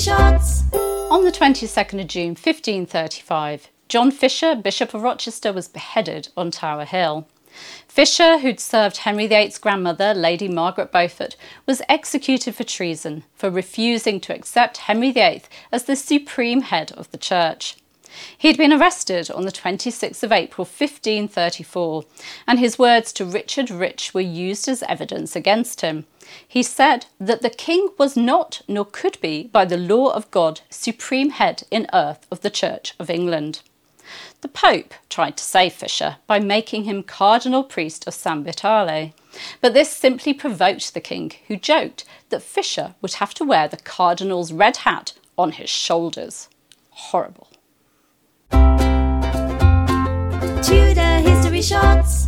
shots. On the 22nd of June 1535, John Fisher, Bishop of Rochester, was beheaded on Tower Hill. Fisher, who'd served Henry VIII's grandmother, Lady Margaret Beaufort, was executed for treason for refusing to accept Henry VIII as the supreme head of the church. He'd been arrested on the 26th of April 1534, and his words to Richard Rich were used as evidence against him. He said that the king was not, nor could be, by the law of God, supreme head in earth of the Church of England. The Pope tried to save Fisher by making him cardinal priest of San Vitale, but this simply provoked the king, who joked that Fisher would have to wear the cardinal's red hat on his shoulders. Horrible. Shots.